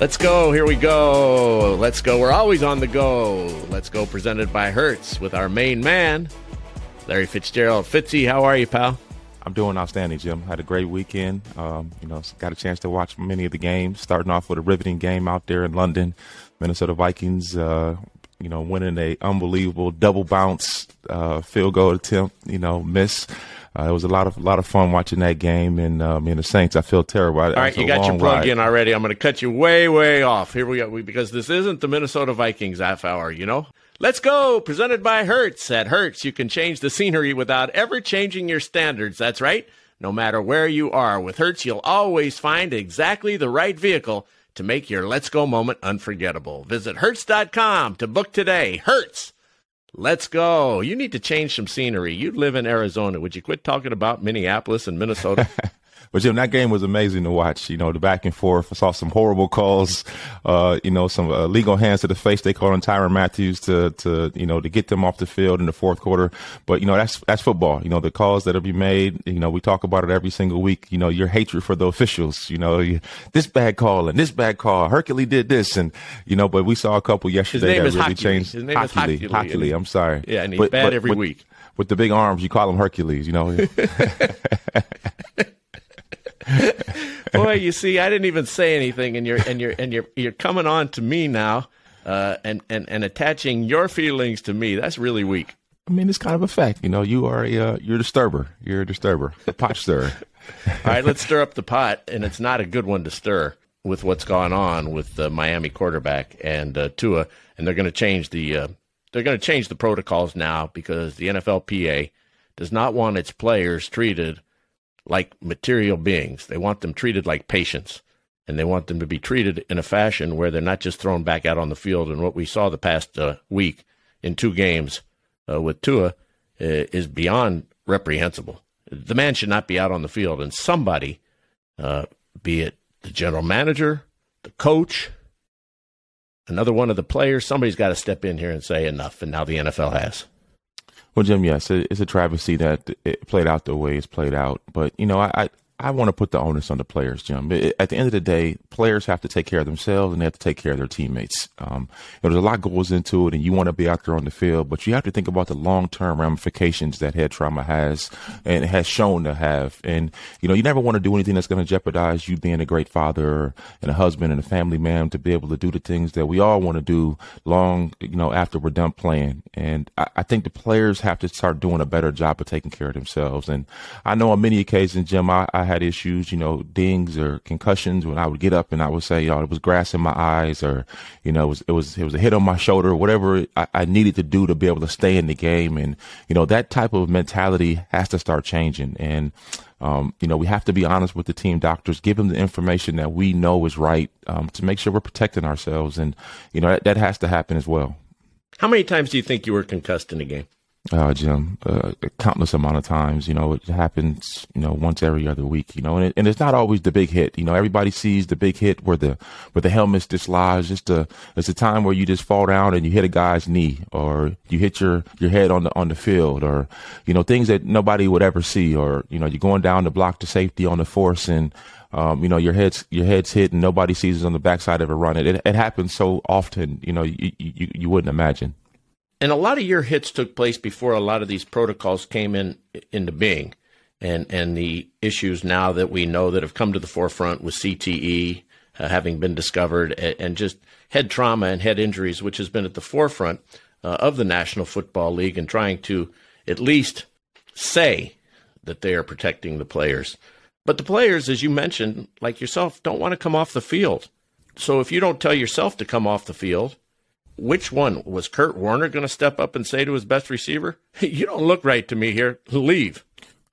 Let's go. Here we go. Let's go. We're always on the go. Let's go. Presented by Hertz with our main man, Larry Fitzgerald. Fitzy, how are you, pal? I'm doing outstanding, Jim. Had a great weekend. Um, you know, got a chance to watch many of the games. Starting off with a riveting game out there in London, Minnesota Vikings. Uh, you know, winning a unbelievable double bounce uh, field goal attempt. You know, miss. Uh, it was a lot of a lot of fun watching that game, and um, in the Saints, I feel terrible. All right, you got your plug ride. in already. I'm going to cut you way, way off. Here we go, because this isn't the Minnesota Vikings half hour. You know, let's go. Presented by Hertz. At Hertz, you can change the scenery without ever changing your standards. That's right. No matter where you are, with Hertz, you'll always find exactly the right vehicle to make your Let's Go moment unforgettable. Visit Hertz.com to book today. Hertz. Let's go. You need to change some scenery. You live in Arizona. Would you quit talking about Minneapolis and Minnesota? But Jim, that game was amazing to watch. You know, the back and forth. I saw some horrible calls. Uh, you know, some uh, legal hands to the face. They called on Tyrann Mathieu to to you know to get them off the field in the fourth quarter. But you know, that's that's football. You know, the calls that'll be made. You know, we talk about it every single week. You know, your hatred for the officials. You know, you, this bad call and this bad call. Hercules did this, and you know, but we saw a couple yesterday that really changed. His name Hockey is Hockey I'm sorry. Yeah, and he's but, bad but, every with, week. With the big arms, you call him Hercules. You know. Boy, you see, I didn't even say anything, and you're and you're and you're you're coming on to me now, uh, and and and attaching your feelings to me. That's really weak. I mean, it's kind of a fact. You know, you are a uh, you're a disturber. You're a disturber, a pot stirrer. All right, let's stir up the pot, and it's not a good one to stir with what's gone on with the Miami quarterback and uh, Tua, and they're going to change the uh, they're going to change the protocols now because the NFLPA does not want its players treated like material beings. They want them treated like patients, and they want them to be treated in a fashion where they're not just thrown back out on the field. And what we saw the past uh, week in two games uh, with Tua uh, is beyond reprehensible. The man should not be out on the field, and somebody, uh, be it the general manager, the coach, another one of the players, somebody's got to step in here and say enough. And now the NFL has. Well, Jim, yes, it's a travesty that it played out the way it's played out. But you know, I I want to put the onus on the players, Jim. At the end of the day, players have to take care of themselves and they have to take care of their teammates. Um, there's a lot goes into it, and you want to be out there on the field, but you have to think about the long term ramifications that head trauma has and has shown to have. And you know, you never want to do anything that's going to jeopardize you being a great father and a husband and a family man to be able to do the things that we all want to do long, you know, after we're done playing. And I, I think the players have to start doing a better job of taking care of themselves. And I know on many occasions, Jim, I, I had issues, you know, dings or concussions when I would get up and I would say, "Oh, it was grass in my eyes," or you know, it was it was it was a hit on my shoulder, whatever I, I needed to do to be able to stay in the game. And you know, that type of mentality has to start changing. And um, you know, we have to be honest with the team doctors, give them the information that we know is right um, to make sure we're protecting ourselves. And you know, that, that has to happen as well. How many times do you think you were concussed in a game? Uh, Jim, uh, countless amount of times. You know, it happens, you know, once every other week. You know, and, it, and it's not always the big hit. You know, everybody sees the big hit where the where the helmet's dislodged. Just a it's a time where you just fall down and you hit a guy's knee, or you hit your your head on the on the field, or you know things that nobody would ever see, or you know you're going down to block to safety on the force and. Um, you know, your head's your head's hit and nobody sees it on the backside of a run. It, it, it happens so often, you know, you, you, you wouldn't imagine and a lot of your hits took place before a lot of these protocols came in into being, and and the issues now that we know that have come to the forefront with CTE uh, having been discovered, and, and, just head trauma and head injuries, which has been at the forefront uh, of the National Football League, and trying to at least say that they are protecting the players. But the players, as you mentioned, like yourself, don't want to come off the field. So if you don't tell yourself to come off the field, which one was Kurt Warner going to step up and say to his best receiver, "You don't look right to me here. Leave."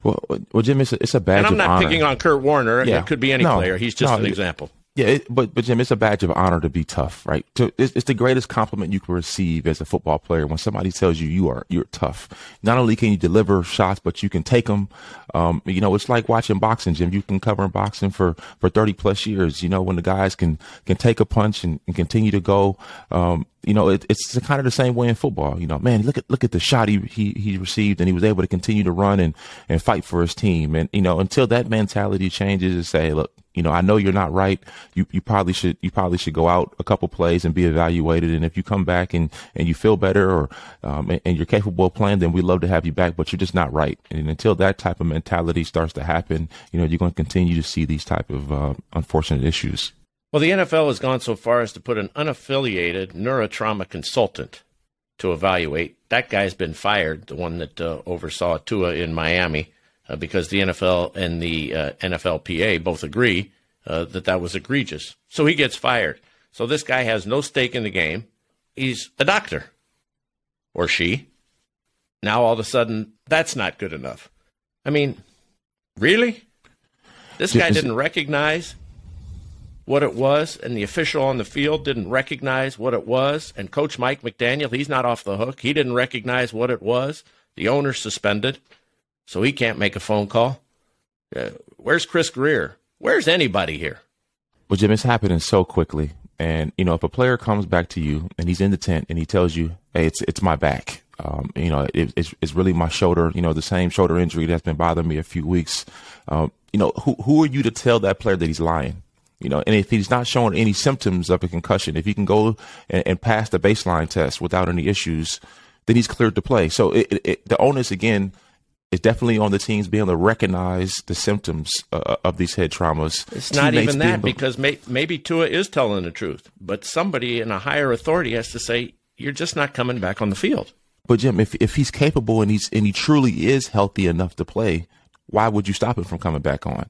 Well, well, Jim, it's a, it's a badge. And I'm not honor. picking on Kurt Warner. Yeah. It could be any no, player. He's just no, an example. Yeah, it, but but Jim, it's a badge of honor to be tough, right? To, it's, it's, the greatest compliment you can receive as a football player when somebody tells you you are you're tough. Not only can you deliver shots, but you can take them. Um, you know, it's like watching boxing, Jim. You can cover boxing for for thirty plus years. You know, when the guys can can take a punch and, and continue to go. Um, you know, it, it's kind of the same way in football. You know, man, look at look at the shot he, he he received, and he was able to continue to run and and fight for his team. And you know, until that mentality changes, and say, look, you know, I know you're not right. You you probably should you probably should go out a couple plays and be evaluated. And if you come back and and you feel better or um, and, and you're capable of playing, then we'd love to have you back. But you're just not right. And until that type of mentality starts to happen, you know, you're going to continue to see these type of uh, unfortunate issues. Well, the NFL has gone so far as to put an unaffiliated neurotrauma consultant to evaluate. That guy's been fired, the one that uh, oversaw Tua in Miami, because the NFL and the uh, NFLPA both agree uh, that that was egregious. So he gets fired. So this guy has no stake in the game. He's a doctor, or she. Now all of a sudden, that's not good enough. I mean, really? This guy didn't recognize what it was, and the official on the field didn't recognize what it was, and Coach Mike McDaniel, he's not off the hook. He didn't recognize what it was. The owner suspended, so he can't make a phone call. Uh, where's Chris Grier? Where's anybody here? Well, Jim, it's happening so quickly. And, you know, if a player comes back to you and he's in the tent and he tells you, hey, it's, it's my back. Um, you know, it, it's, it's really my shoulder, you know, the same shoulder injury that's been bothering me a few weeks. Um, you know, who, who are you to tell that player that he's lying? You know, and if he's not showing any symptoms of a concussion, if he can go and, and pass the baseline test without any issues, then he's cleared to play. So it, it, the onus again is definitely on the teams being able to recognize the symptoms uh, of these head traumas. It's not even that because may, maybe Tua is telling the truth, but somebody in a higher authority has to say you're just not coming back on the field. But Jim, if if he's capable and he's and he truly is healthy enough to play, why would you stop him from coming back on?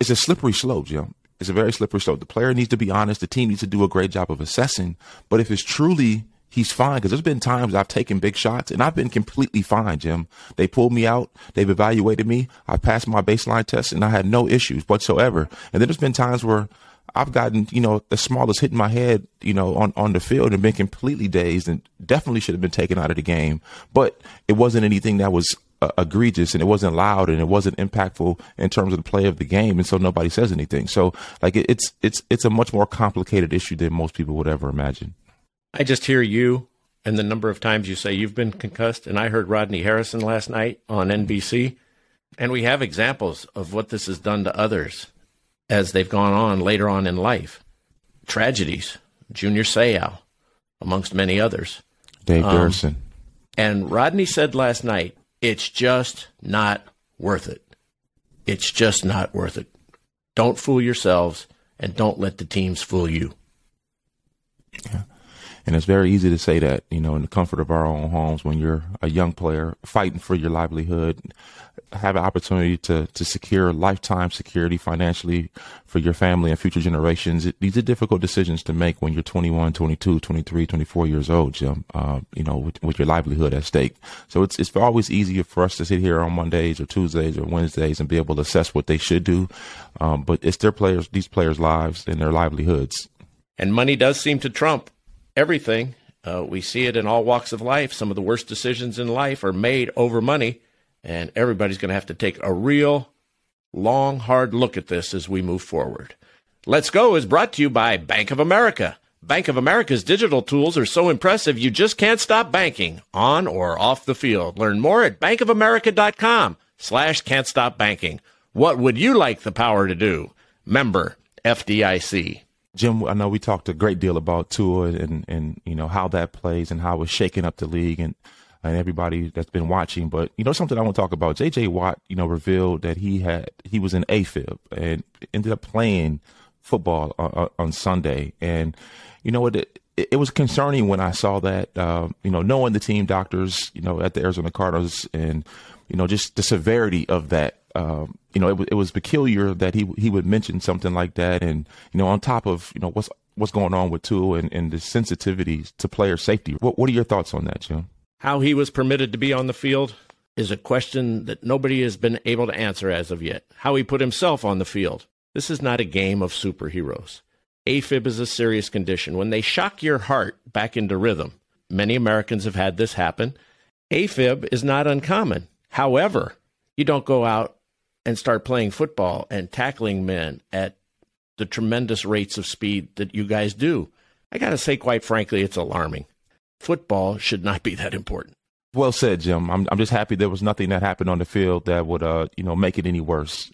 It's a slippery slope, Jim. It's a very slippery slope. The player needs to be honest. The team needs to do a great job of assessing. But if it's truly he's fine, because there's been times I've taken big shots and I've been completely fine, Jim. They pulled me out. They've evaluated me. I passed my baseline test and I had no issues whatsoever. And then there's been times where I've gotten, you know, the smallest hit in my head, you know, on, on the field and been completely dazed and definitely should have been taken out of the game. But it wasn't anything that was uh, egregious and it wasn't loud and it wasn't impactful in terms of the play of the game and so nobody says anything so like it, it's it's it's a much more complicated issue than most people would ever imagine i just hear you and the number of times you say you've been concussed and i heard rodney harrison last night on nbc and we have examples of what this has done to others as they've gone on later on in life tragedies junior seau amongst many others dave um, and rodney said last night it's just not worth it. It's just not worth it. Don't fool yourselves and don't let the teams fool you. Yeah. And it's very easy to say that, you know, in the comfort of our own homes when you're a young player fighting for your livelihood, have an opportunity to, to secure lifetime security financially for your family and future generations. It, these are difficult decisions to make when you're 21, 22, 23, 24 years old, Jim, uh, you know, with, with, your livelihood at stake. So it's, it's always easier for us to sit here on Mondays or Tuesdays or Wednesdays and be able to assess what they should do. Um, but it's their players, these players' lives and their livelihoods. And money does seem to trump everything. Uh, we see it in all walks of life. Some of the worst decisions in life are made over money and everybody's going to have to take a real long, hard look at this as we move forward. Let's Go is brought to you by Bank of America. Bank of America's digital tools are so impressive you just can't stop banking on or off the field. Learn more at bankofamerica.com slash can't stop banking. What would you like the power to do? Member FDIC. Jim, I know we talked a great deal about Tua and, and you know how that plays and how it's shaking up the league and and everybody that's been watching. But you know something I want to talk about. J.J. Watt, you know, revealed that he had he was an AFib and ended up playing football on, on Sunday. And you know what? It, it, was concerning when I saw that. Uh, you know, knowing the team doctors, you know, at the Arizona Cardinals, and you know, just the severity of that. Um, you know, it, it was peculiar that he he would mention something like that, and you know, on top of you know what's what's going on with Tua and, and the sensitivities to player safety. What what are your thoughts on that, Jim? How he was permitted to be on the field is a question that nobody has been able to answer as of yet. How he put himself on the field. This is not a game of superheroes. AFib is a serious condition. When they shock your heart back into rhythm, many Americans have had this happen. AFib is not uncommon. However, you don't go out and start playing football and tackling men at the tremendous rates of speed that you guys do. I got to say, quite frankly, it's alarming football should not be that important. Well said, Jim. I'm I'm just happy there was nothing that happened on the field that would uh you know make it any worse.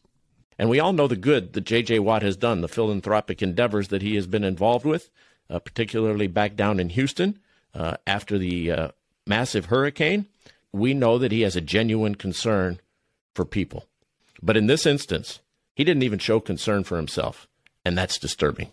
And we all know the good that J.J. Watt has done, the philanthropic endeavors that he has been involved with, uh, particularly back down in Houston uh, after the uh, massive hurricane. We know that he has a genuine concern for people. But in this instance, he didn't even show concern for himself, and that's disturbing.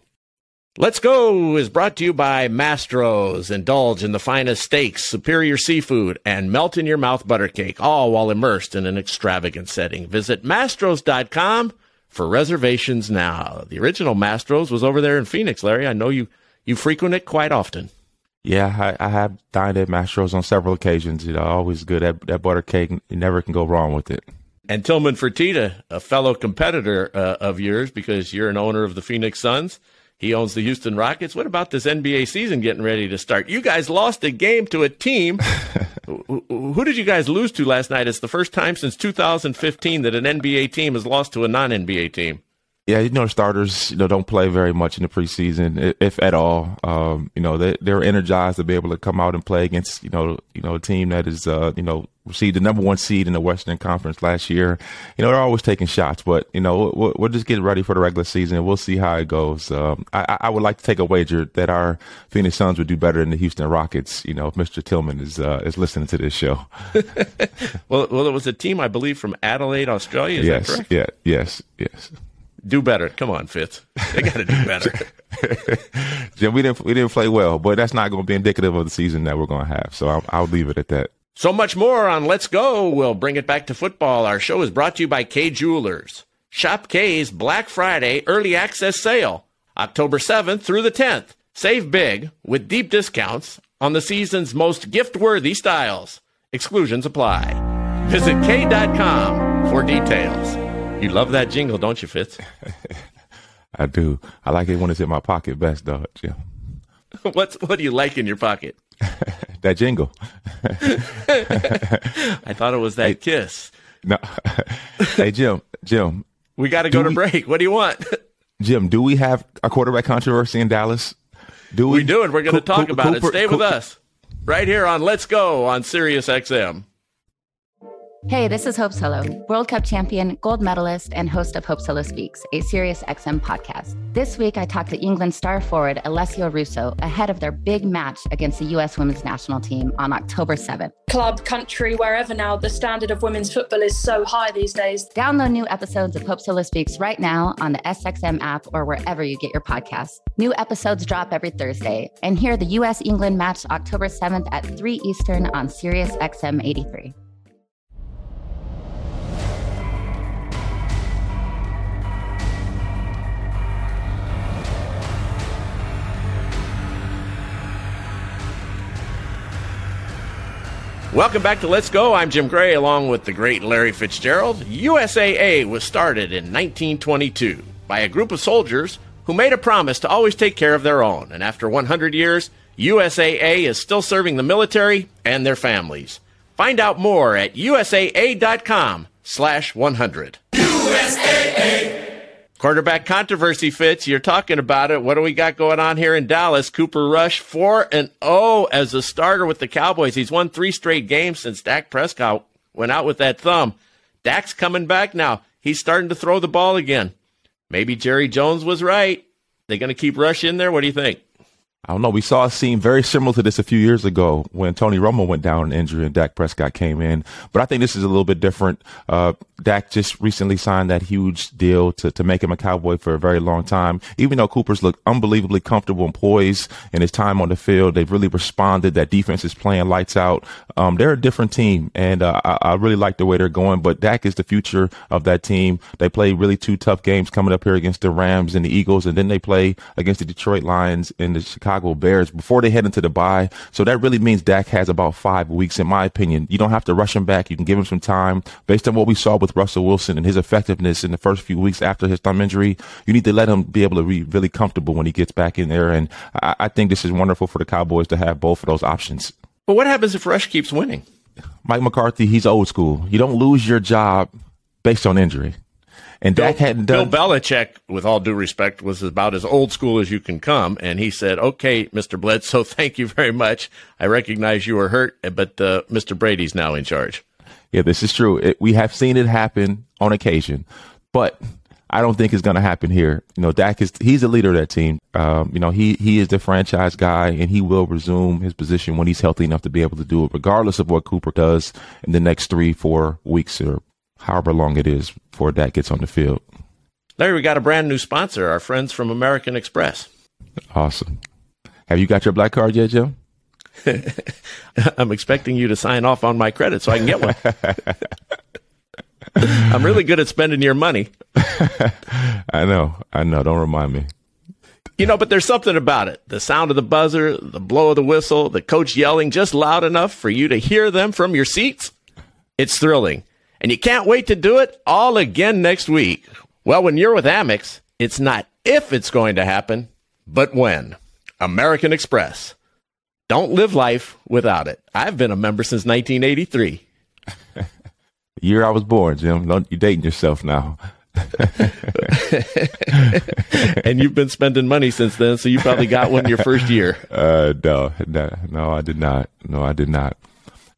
Let's Go is brought to you by Mastro's. Indulge in the finest steaks, superior seafood, and melt in your mouth butter cake, all while immersed in an extravagant setting. Visit mastros.com for reservations now. The original Mastro's was over there in Phoenix, Larry. I know you, you frequent it quite often. Yeah, I, I have dined at Mastro's on several occasions. You know, always good. That, that butter cake, you never can go wrong with it. And Tillman Fertitta, a fellow competitor uh, of yours, because you're an owner of the Phoenix Suns he owns the Houston Rockets. What about this NBA season getting ready to start? You guys lost a game to a team. who, did you guys lose to last night? It's the first time since 2015 that an NBA team has lost to a non NBA team. Yeah, you know, starters, you know, don't play very much in the preseason, if at all. Um, you know, they they're energized to be able to come out and play against, you know, you know, a team that is, uh, you know, received the number one seed in the Western Conference last year. You know, they're always taking shots, but you know, we'll, we'll just get ready for the regular season and we'll see how it goes. Um, I, I, would like to take a wager that our Phoenix Suns would do better than the Houston Rockets. You know, if Mr. Tillman is uh, is listening to this show. well, well, it was a team I believe from Adelaide, Australia. Is yes, that correct? Yeah. Yes. Yes. Do better. Come on, Fitz. They got to do better. yeah, we didn't we didn't play well, but that's not going to be indicative of the season that we're going to have. So I'll, I'll leave it at that. So much more on Let's Go. We'll bring it back to football. Our show is brought to you by Kay Jewelers. Shop Kay's Black Friday early access sale, October 7th through the 10th. Save big with deep discounts on the season's most gift worthy styles. Exclusions apply. Visit Kay.com for details. You love that jingle, don't you, Fitz? I do. I like it when it's in my pocket best, dog, Jim. What's what do you like in your pocket? that jingle. I thought it was that hey, kiss. No. hey Jim, Jim. We got to go to we, break. What do you want? Jim, do we have a quarterback controversy in Dallas? Do we? We do, and we're going to talk Co- about Cooper, it. Stay with us. Right here on Let's Go on Sirius XM. Hey, this is Hope Solo, World Cup champion, gold medalist, and host of Hope Solo Speaks, a Sirius XM podcast. This week, I talked to England star forward Alessia Russo ahead of their big match against the U.S. women's national team on October 7th. Club, country, wherever now, the standard of women's football is so high these days. Download new episodes of Hope Solo Speaks right now on the SXM app or wherever you get your podcasts. New episodes drop every Thursday, and hear the U.S. England match October 7th at 3 Eastern on Sirius XM 83. Welcome back to Let's Go. I'm Jim Gray along with the great Larry Fitzgerald. USAA was started in 1922 by a group of soldiers who made a promise to always take care of their own. And after 100 years, USAA is still serving the military and their families. Find out more at usaa.com slash 100. USAA! Quarterback controversy Fitz. You're talking about it. What do we got going on here in Dallas? Cooper Rush, 4 and 0 as a starter with the Cowboys. He's won three straight games since Dak Prescott went out with that thumb. Dak's coming back now. He's starting to throw the ball again. Maybe Jerry Jones was right. They're going to keep Rush in there? What do you think? I don't know. We saw a scene very similar to this a few years ago when Tony Romo went down in injury and Dak Prescott came in. But I think this is a little bit different. Uh, Dak just recently signed that huge deal to, to make him a Cowboy for a very long time. Even though Cooper's looked unbelievably comfortable and poised in his time on the field, they've really responded. That defense is playing lights out. Um, they're a different team, and uh, I, I, really like the way they're going. But Dak is the future of that team. They play really two tough games coming up here against the Rams and the Eagles, and then they play against the Detroit Lions and the Chicago Chicago Bears before they head into the bye. So that really means Dak has about five weeks, in my opinion. You don't have to rush him back. You can give him some time based on what we saw with Russell Wilson and his effectiveness in the first few weeks after his thumb injury. You need to let him be able to be really comfortable when he gets back in there. And I, I think this is wonderful for the Cowboys to have both of those options. But what happens if Rush keeps winning? Mike McCarthy, he's old school. You don't lose your job based on injury. And Bill, Dak hadn't done. Bill Belichick, with all due respect, was about as old school as you can come. And he said, okay, Mr. Bledsoe, thank you very much. I recognize you were hurt, but uh, Mr. Brady's now in charge. Yeah, this is true. It, we have seen it happen on occasion. But I don't think it's going to happen here. You know, Dak is he's the leader of that team. Um, you know, he he is the franchise guy, and he will resume his position when he's healthy enough to be able to do it, regardless of what Cooper does in the next three, four weeks or however long it is before Dak gets on the field. Larry, we got a brand new sponsor, our friends from American Express. Awesome. Have you got your black card yet, Jim? I'm expecting you to sign off on my credit so I can get one. I'm really good at spending your money. I know. I know. Don't remind me. You know, but there's something about it. The sound of the buzzer, the blow of the whistle, the coach yelling just loud enough for you to hear them from your seats. It's thrilling. And you can't wait to do it all again next week. Well, when you're with Amex, it's not if it's going to happen, but when. American Express. Don't live life without it. I've been a member since 1983. the year I was born, Jim. Don't, you're dating yourself now. and you've been spending money since then, so you probably got one your first year. Uh, no, no, no, I did not. No, I did not.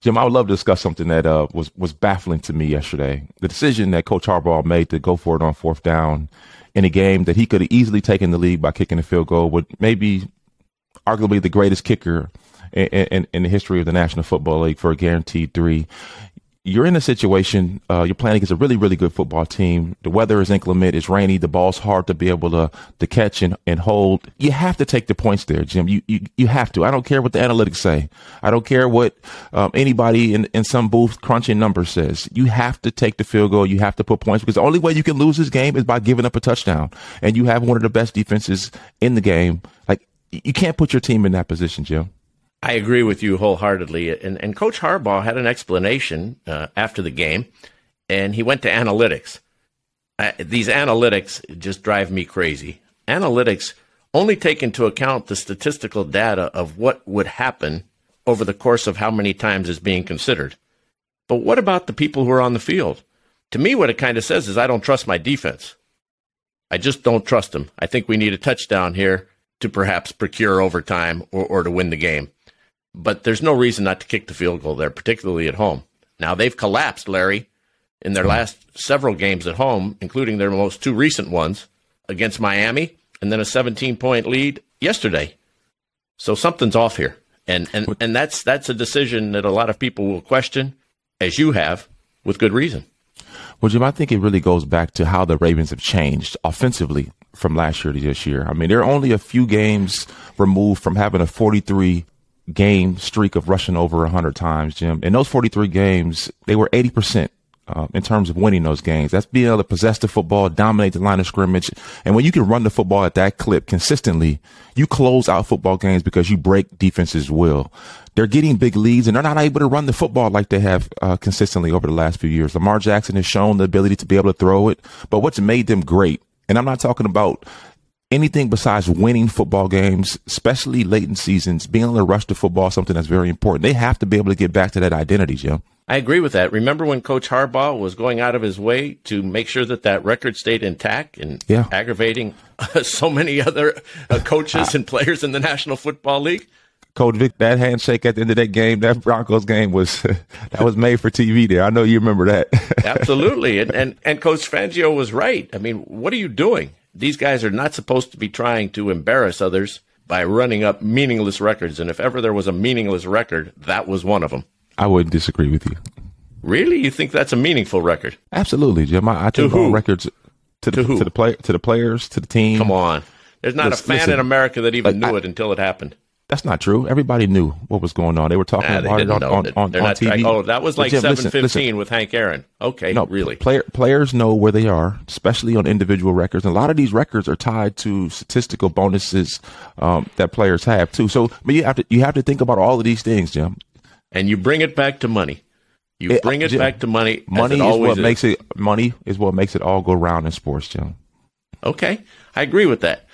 Jim, I would love to discuss something that uh, was was baffling to me yesterday. The decision that Coach Harbaugh made to go for it on fourth down in a game that he could have easily taken the lead by kicking a field goal with maybe arguably the greatest kicker in, in, in, the history of the National Football League for a guaranteed three. You're in a situation, uh, you're playing against a really, really good football team. The weather is inclement, it's rainy, the ball's hard to be able to, to catch and, and hold. You have to take the points there, Jim. You, you, you have to. I don't care what the analytics say. I don't care what um, anybody in, in some booth crunching numbers says. You have to take the field goal. You have to put points because the only way you can lose this game is by giving up a touchdown. And you have one of the best defenses in the game. Like, you can't put your team in that position, Jim. I agree with you wholeheartedly. And, and Coach Harbaugh had an explanation uh, after the game, and he went to analytics. Uh, these analytics just drive me crazy. Analytics only take into account the statistical data of what would happen over the course of how many times is being considered. But what about the people who are on the field? To me, what it kind of says is I don't trust my defense. I just don't trust them. I think we need a touchdown here to perhaps procure overtime or, or to win the game but there's no reason not to kick the field goal there, particularly at home. Now they've collapsed, Larry, in their hmm. last several games at home, including their most two recent ones against Miami and then a 17 point lead yesterday. So something's off here. And, and, and that's, that's a decision that a lot of people will question, as you have, with good reason. Well, Jim, I think it really goes back to how the Ravens have changed offensively from last year to this year. I mean, they're only a few games removed from having a 43 game streak of rushing over 100 times, Jim. In those 43 games, they were 80% uh, in terms of winning those games. That's being able to possess the football, dominate the line of scrimmage. And when you can run the football at that clip consistently, you close out football games because you break defenses' will. They're getting big leads and they're not able to run the football like they have uh, consistently over the last few years. Lamar Jackson has shown the ability to be able to throw it, but what's made them great, and I'm not talking about anything besides winning football games, especially late in seasons, being able to rush the football, something that's very important. They have to be able to get back to that identity, Jim. I agree with that. Remember when Coach Harbaugh was going out of his way to make sure that that record stayed intact and yeah. aggravating uh, so many other uh, coaches and players in the National Football League? Coach Vic, that handshake at the end of that game, that Broncos game was that was made for TV. There, I know you remember that. Absolutely, and, and and Coach Fangio was right. I mean, what are you doing? These guys are not supposed to be trying to embarrass others by running up meaningless records. And if ever there was a meaningless record, that was one of them. I wouldn't disagree with you. Really? You think that's a meaningful record? Absolutely, Jim. I, I think all records to the, to, to the play, to the players, to the team. Come on. There's not listen, a fan listen, in America that even like, knew I, it until it happened. That's not true. Everybody knew what was going on. They were talking nah, about it on, on, on, on TV. oh, that was like seven fifteen with Hank Aaron. Okay, no, really. Player, players know where they are, especially on individual records. And a lot of these records are tied to statistical bonuses um, that players have too. So, but you have to you have to think about all of these things, Jim. And you bring it back to money. You it, bring it Jim, back to money. Money is what is. makes it. Money is what makes it all go round in sports, Jim. Okay, I agree with that,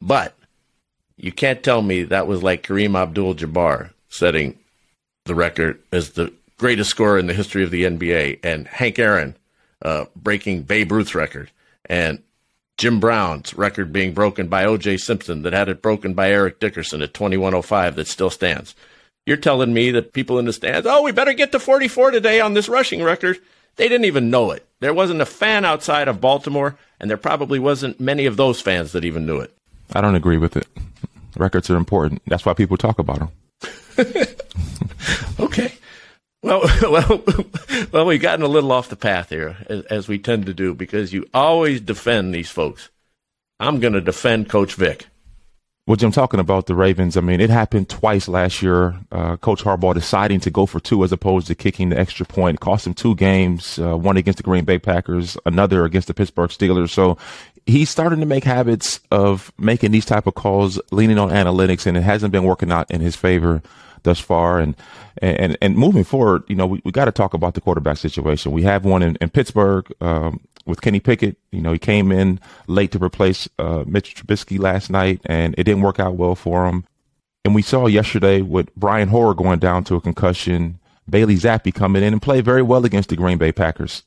but you can't tell me that was like Kareem Abdul Jabbar setting the record as the greatest scorer in the history of the NBA, and Hank Aaron uh, breaking Babe Ruth's record, and Jim Brown's record being broken by O.J. Simpson that had it broken by Eric Dickerson at 2105 that still stands. You're telling me that people in the stands, oh, we better get to 44 today on this rushing record. They didn't even know it. There wasn't a fan outside of Baltimore, and there probably wasn't many of those fans that even knew it. I don't agree with it. Records are important. That's why people talk about them. okay. Well, well, well, we've gotten a little off the path here, as, as we tend to do, because you always defend these folks. I'm going to defend Coach Vic. Well, Jim, talking about the Ravens, I mean, it happened twice last year. Uh, Coach Harbaugh deciding to go for two as opposed to kicking the extra point. It cost him two games, uh, one against the Green Bay Packers, another against the Pittsburgh Steelers. So he's starting to make habits of making these type of calls, leaning on analytics, and it hasn't been working out in his favor thus far. And and and moving forward, you know, we, we got to talk about the quarterback situation. We have one in, in Pittsburgh um, with Kenny Pickett. You know, he came in late to replace uh, Mitch Trubisky last night, and it didn't work out well for him. And we saw yesterday with Brian Hoyer going down to a concussion, Bailey Zappe coming in and played very well against the Green Bay Packers.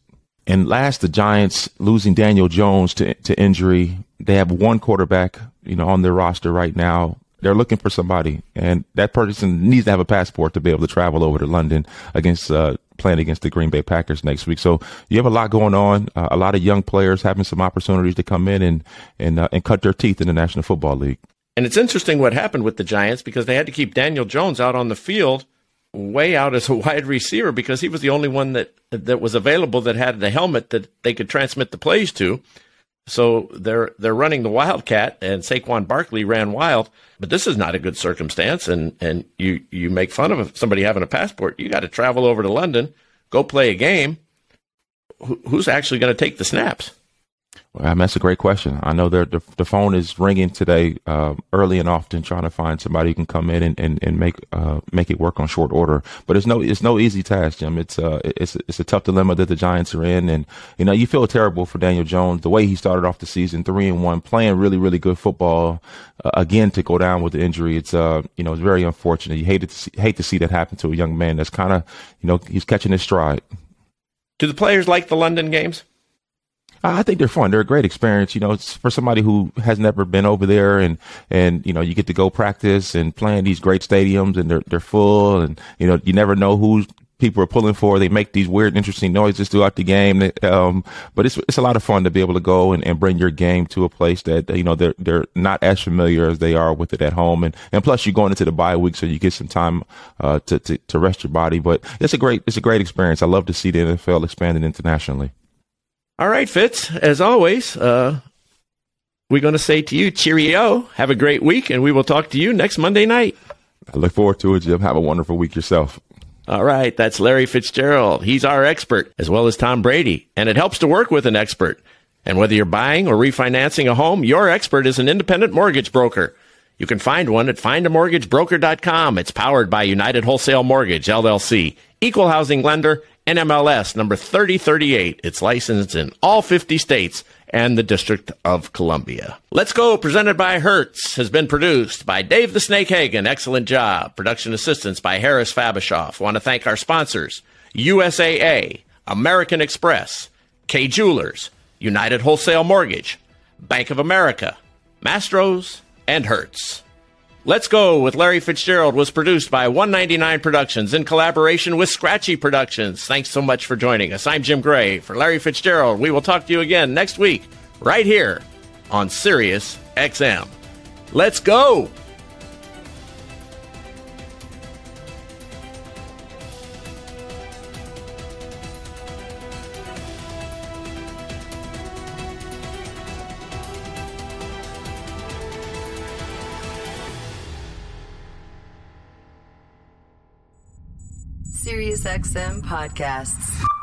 And last, the Giants losing Daniel Jones to, to injury. They have one quarterback, you know, on their roster right now. They're looking for somebody, and that person needs to have a passport to be able to travel over to London against uh, playing against the Green Bay Packers next week. So you have a lot going on. Uh, a lot of young players having some opportunities to come in and and uh, and cut their teeth in the National Football League. And it's interesting what happened with the Giants because they had to keep Daniel Jones out on the field, way out as a wide receiver because he was the only one that that was available that had the helmet that they could transmit the plays to. So they're they're running the Wildcat, and Saquon Barkley ran wild. But this is not a good circumstance, and and you you make fun of somebody having a passport. You got to travel over to London, go play a game. who's actually going to take the snaps? Well, that's a great question. I know the, the phone is ringing today uh, early and often, trying to find somebody who can come in and, and, and make uh, make it work on short order. But it's no it's no easy task, Jim. It's uh it's it's a tough dilemma that the Giants are in, and you know you feel terrible for Daniel Jones the way he started off the season three and one, playing really really good football. Uh, again, to go down with the injury, it's uh you know it's very unfortunate. You hate to see, hate to see that happen to a young man that's kind of you know he's catching his stride. Do the players like the London games? I think they're fun. They're a great experience. You know, for somebody who has never been over there and, and, you know, you get to go practice and play in these great stadiums and they're, they're full and, you know, you never know who people are pulling for. They make these weird, interesting noises throughout the game. Um, but it's, it's a lot of fun to be able to go and, and bring your game to a place that, you know, they're, they're not as familiar as they are with it at home. And, and plus you're going into the bye week, so you get some time, uh, to, to, to rest your body. But it's a great, it's a great experience. I love to see the NFL expanded internationally. All right, Fitz, as always, uh, we're going to say to you, cheerio. Have a great week, and we will talk to you next Monday night. I look forward to it, Jim. Have a wonderful week yourself. All right, that's Larry Fitzgerald. He's our expert, as well as Tom Brady, and it helps to work with an expert. And whether you're buying or refinancing a home, your expert is an independent mortgage broker. You can find one at findamortgagebroker.com. It's powered by United Wholesale Mortgage, LLC, equal housing lender, NMLS number 3038. It's licensed in all 50 states and the District of Columbia. Let's Go, presented by Hertz, has been produced by Dave the Snake Hagen. Excellent job. Production assistance by Harris Fabishoff. Want to thank our sponsors USAA, American Express, Kay Jewelers, United Wholesale Mortgage, Bank of America, Mastros, and Hertz. Let's Go with Larry Fitzgerald was produced by 199 Productions in collaboration with Scratchy Productions. Thanks so much for joining us. I'm Jim Gray. For Larry Fitzgerald, we will talk to you again next week, right here on Sirius XM. Let's go! SiriusXM podcasts.